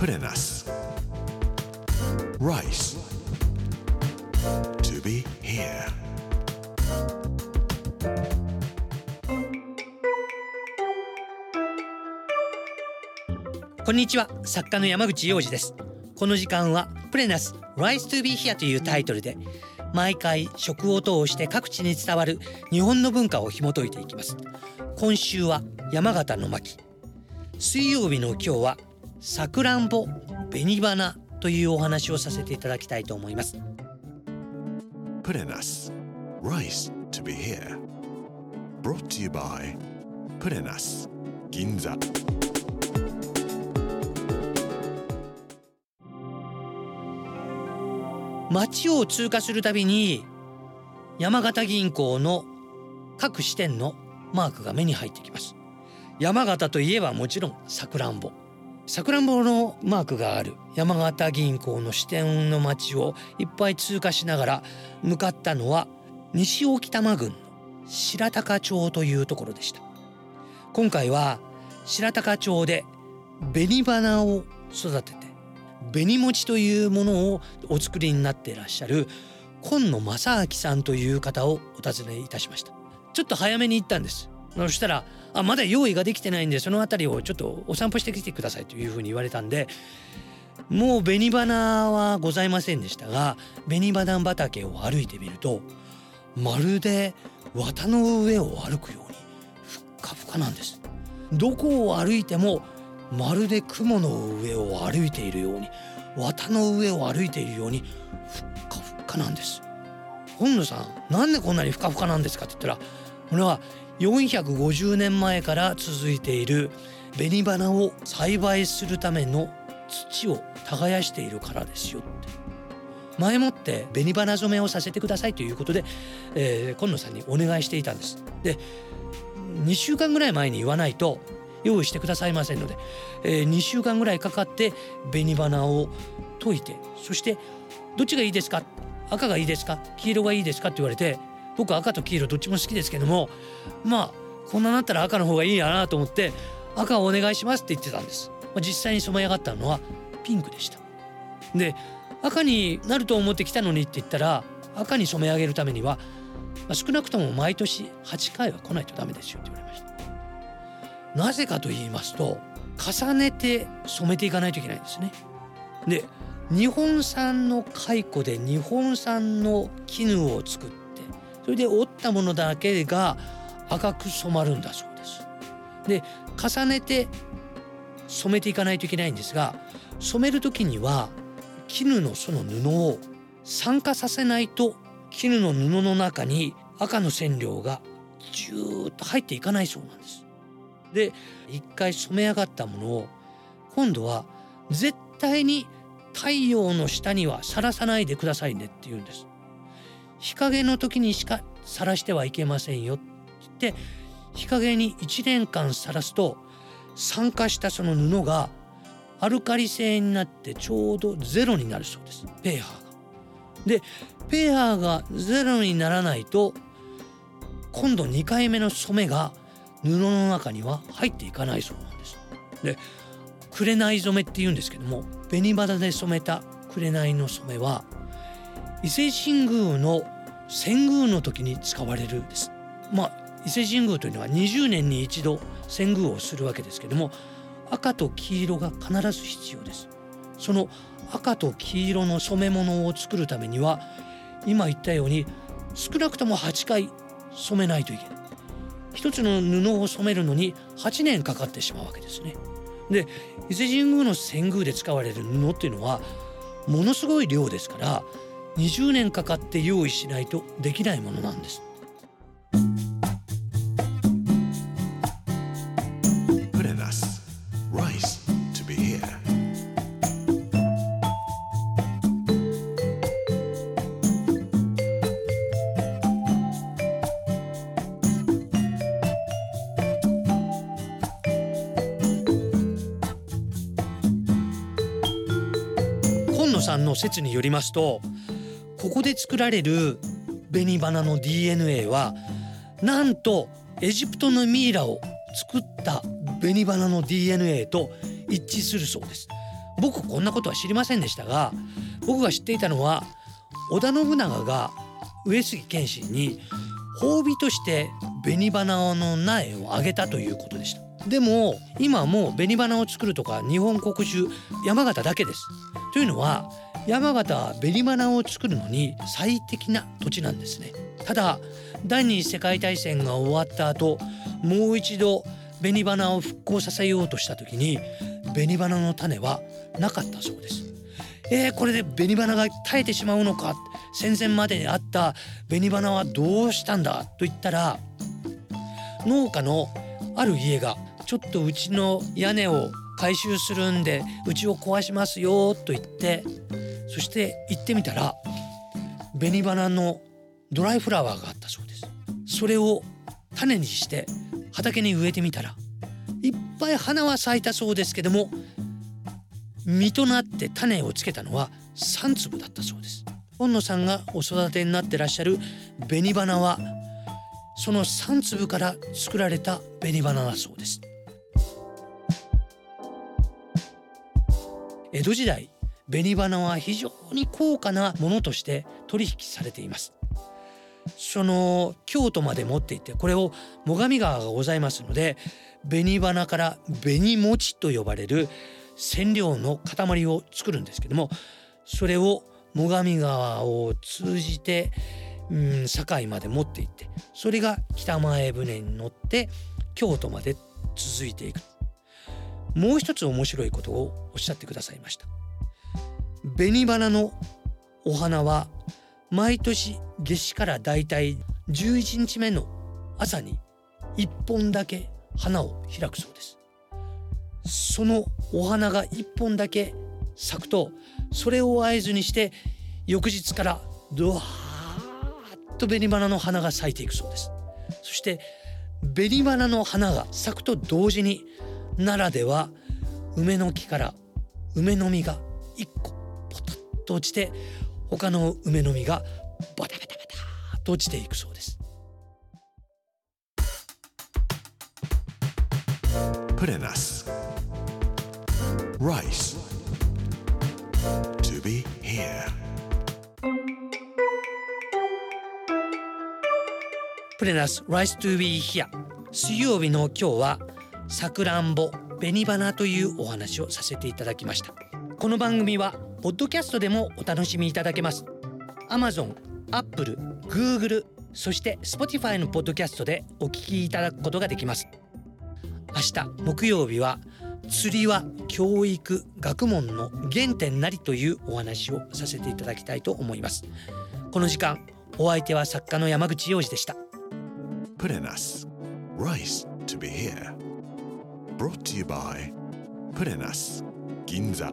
Put in us. Rice. To be here. こんにちは作家の山口洋二ですこの時間はプレナス Rise to be here というタイトルで毎回食を通して各地に伝わる日本の文化を紐解いていきます今週は山形の巻水曜日の今日はさくらんぼ紅花というお話をさせていただきたいと思います us. Rice to be here. Brought to you by us. Ginza. 街を通過するたびに山形銀行の各支店のマークが目に入ってきます山形といえばもちろんさくらんぼさくらんぼのマークがある。山形銀行の支店の町をいっぱい通過しながら向かったのは西沖多摩郡の白鷹町というところでした。今回は白鷹町で紅花を育てて紅餅というものをお作りになっていらっしゃる今野正明さんという方をお尋ねいたしました。ちょっと早めに行ったんです。そしたらあまだ用意ができてないんでその辺りをちょっとお散歩してきてくださいというふうに言われたんでもう紅花はございませんでしたが紅花畑を歩いてみるとまるで綿の上を歩くようにふっかふかなんです。どこを歩いてもまるで雲の上を歩いているように綿の上を歩いているようにふっかふっかなんです。本野さんなんでこんなにふかふかなんですかって言ったらこれは450年前から続いている紅花を栽培するための土を耕しているからですよって。前もって紅花染めをさせてくださいということで、えー、今野さんにお願いしていたんです。で2週間ぐらい前に言わないと用意してくださいませんので、えー、2週間ぐらいかかって紅花を溶いてそしてどっちがいいですか？赤がいいですか？黄色がいいですか？って言われて僕赤と黄色どっちも好きですけどもまあこんななったら赤の方がいいやなと思って赤をお願いしますって言ってたんです、まあ、実際に染め上がったのはピンクでした。で赤になると思ってきたのにって言ったら赤に染め上げるためには、まあ、少なくとも毎年8回は来ないとダメですよって言われました。なぜかと言いますと重ねて染めていかないといけないんですね。で日本産の蚕で日本産の絹を作っそれで織ったものだけが赤く染まるんだそうです。で重ねて染めていかないといけないんですが染める時には絹のその布を酸化させないと絹の布の中に赤の染料がジューッと入っていかないそうなんです。で一回染め上がったものを今度は絶対に太陽の下にはさらさないでくださいねって言うんです。日陰の時にしかさらしてはいけませんよって言って日陰に1年間さらすと酸化したその布がアルカリ性になってちょうどゼロになるそうですペーハーが。でペーハーがゼロにならないと今度2回目の染めが布の中には入っていかないそうなんです。で紅染めって言うんですけども紅花で染めた紅の染めは伊勢神宮の遷宮の時に使われるです。まあ伊勢神宮というのは20年に一度遷宮をするわけですけども赤と黄色が必ず必要です。その赤と黄色の染め物を作るためには今言ったように少なくとも8回染めないといけない。一つの布を染めるのに8年かかってしまうわけですね。で伊勢神宮の遷宮で使われる布っていうのはものすごい量ですから20年かかって用意しないとできないものなんです。野さんの説によりますとここで作られる紅花の DNA はなんとエジプトのミイラを作った紅花の DNA と一致するそうです。僕こんなことは知りませんでしたが僕が知っていたのは織田信長が上杉謙信に褒美として紅花の苗をあげたということでした。でも今もう紅花を作るとか日本国中山形だけです。というのは山形は紅花を作るのに最適な土地なんですね。ただ第二次世界大戦が終わった後もう一度紅花を復興させようとした時に紅花の種はなかったそうです。えー、これで紅花が耐えてしまうのか戦前までにあった紅花はどうしたんだと言ったら農家のある家がちょっとうちの屋根を回収するんでうちを壊しますよと言ってそして行ってみたら紅花のドライフラワーがあったそうです。それを種にして畑に植えてみたらいっぱい花は咲いたそうですけども実となって種をつけたのは3粒だったそうです。本野さんがお育てになってらっしゃる紅花はその3粒から作られた紅花だそうです。江戸時代紅花は非常に高価なものとして取引されています。その京都まで持っていってこれを最上川がございますので紅花から紅餅と呼ばれる染料の塊を作るんですけどもそれを最上川を通じて、うん、堺まで持っていってそれが北前船に乗って京都まで続いていく。もう一つ面白いことをおっしゃってくださいました。紅花のお花は毎年夏至からだいたい11日目の朝に1本だけ花を開くそうです。そのお花が1本だけ咲くとそれを合図にして翌日からドワーッと紅花の花が咲いていくそうです。そして紅花の花が咲くと同時に奈良では梅の木から梅の実が1個ポタッと落ちて他の梅の実がバタバタバタと落ちていくそうです。Put in us rice. To be here. プレナス Rice to be here. 水曜日の今日はさくらんぼ紅花というお話をさせていただきました。この番組はポッドキャストでもお楽しみいただけます。Amazon、Apple、Google そして Spotify のポッドキャストでお聞きいただくことができます。明日木曜日は釣りは教育学問の原点なりというお話をさせていただきたいと思います。この時間お相手は作家の山口洋二でした。Put in us rice to be here. Brought to you by 銀座